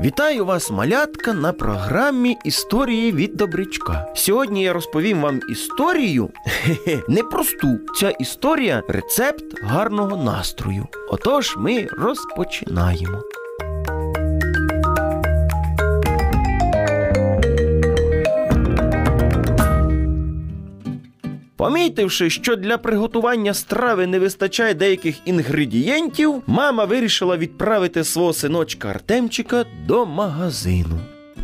Вітаю вас, малятка, на програмі Історії від Добрячка. Сьогодні я розповім вам історію непросту. Ця історія рецепт гарного настрою. Отож, ми розпочинаємо. Помітивши, що для приготування страви не вистачає деяких інгредієнтів, мама вирішила відправити свого синочка Артемчика до магазину.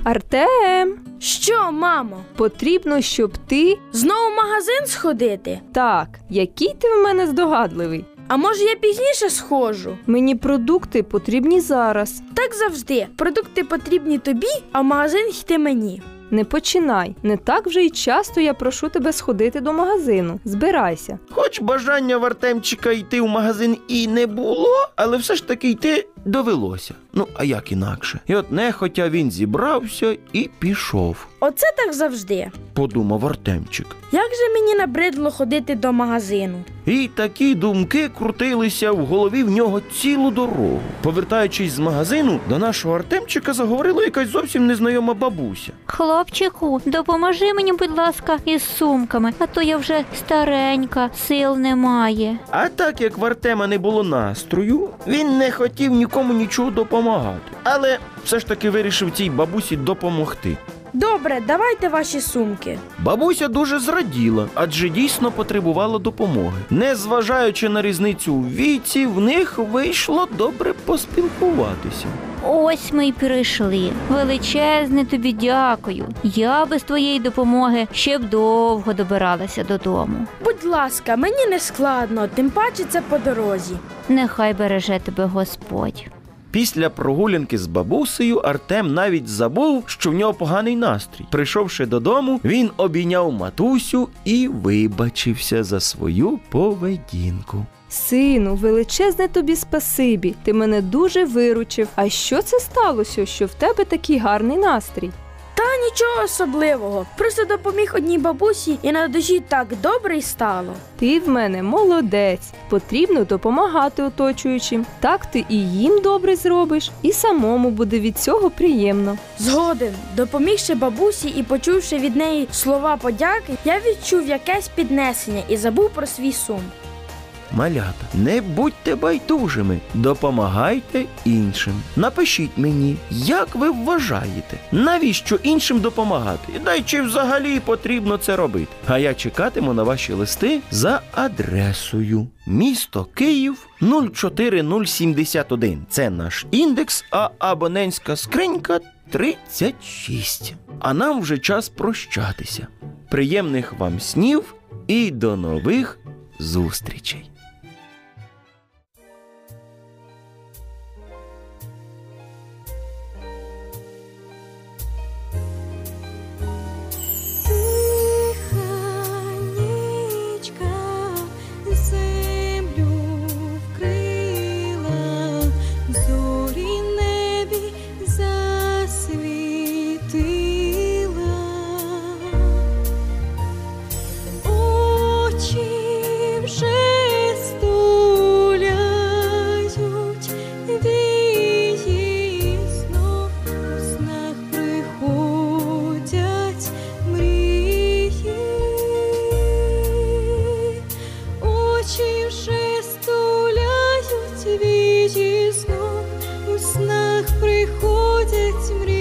Артем, Що, мамо? потрібно, щоб ти. Знову в магазин сходити? Так, який ти в мене здогадливий. А може я пізніше схожу? Мені продукти потрібні зараз. Так завжди. Продукти потрібні тобі, а в магазин йти мені. Не починай. Не так вже й часто я прошу тебе сходити до магазину. Збирайся. Хоч бажання в Артемчика йти в магазин і не було, але все ж таки йти довелося. Ну, а як інакше? І от нехотя він зібрався і пішов, Оце так завжди. подумав Артемчик. Як же мені набридло ходити до магазину? І такі думки крутилися в голові в нього цілу дорогу. Повертаючись з магазину, до нашого Артемчика заговорила якась зовсім незнайома бабуся. Хлопчику, допоможи мені, будь ласка, із сумками, а то я вже старенька, сил немає. А так як в Артема не було настрою, він не хотів нікому нічого допомагати. Але все ж таки вирішив цій бабусі допомогти. Добре, давайте ваші сумки. Бабуся дуже зраділа, адже дійсно потребувала допомоги. Незважаючи на різницю у віці, в них вийшло добре поспілкуватися. Ось ми й прийшли. Величезне тобі дякую. Я без твоєї допомоги ще б довго добиралася додому. Будь ласка, мені не складно, тим паче це по дорозі. Нехай береже тебе Господь. Після прогулянки з бабусею Артем навіть забув, що в нього поганий настрій. Прийшовши додому, він обійняв матусю і вибачився за свою поведінку. Сину, величезне тобі спасибі. Ти мене дуже виручив. А що це сталося, що в тебе такий гарний настрій? Та нічого особливого. Просто допоміг одній бабусі і на душі так добре й стало. Ти в мене молодець. Потрібно допомагати оточуючим. Так ти і їм добре зробиш, і самому буде від цього приємно. Згоден, допомігши бабусі і почувши від неї слова подяки, я відчув якесь піднесення і забув про свій сум. Малята, не будьте байдужими, допомагайте іншим. Напишіть мені, як ви вважаєте, навіщо іншим допомагати? Да й чи взагалі потрібно це робити? А я чекатиму на ваші листи за адресою. Місто Київ 04071. Це наш індекс, а абонентська скринька 36. А нам вже час прощатися. Приємних вам снів і до нових зустрічей! У снах приходять мрії.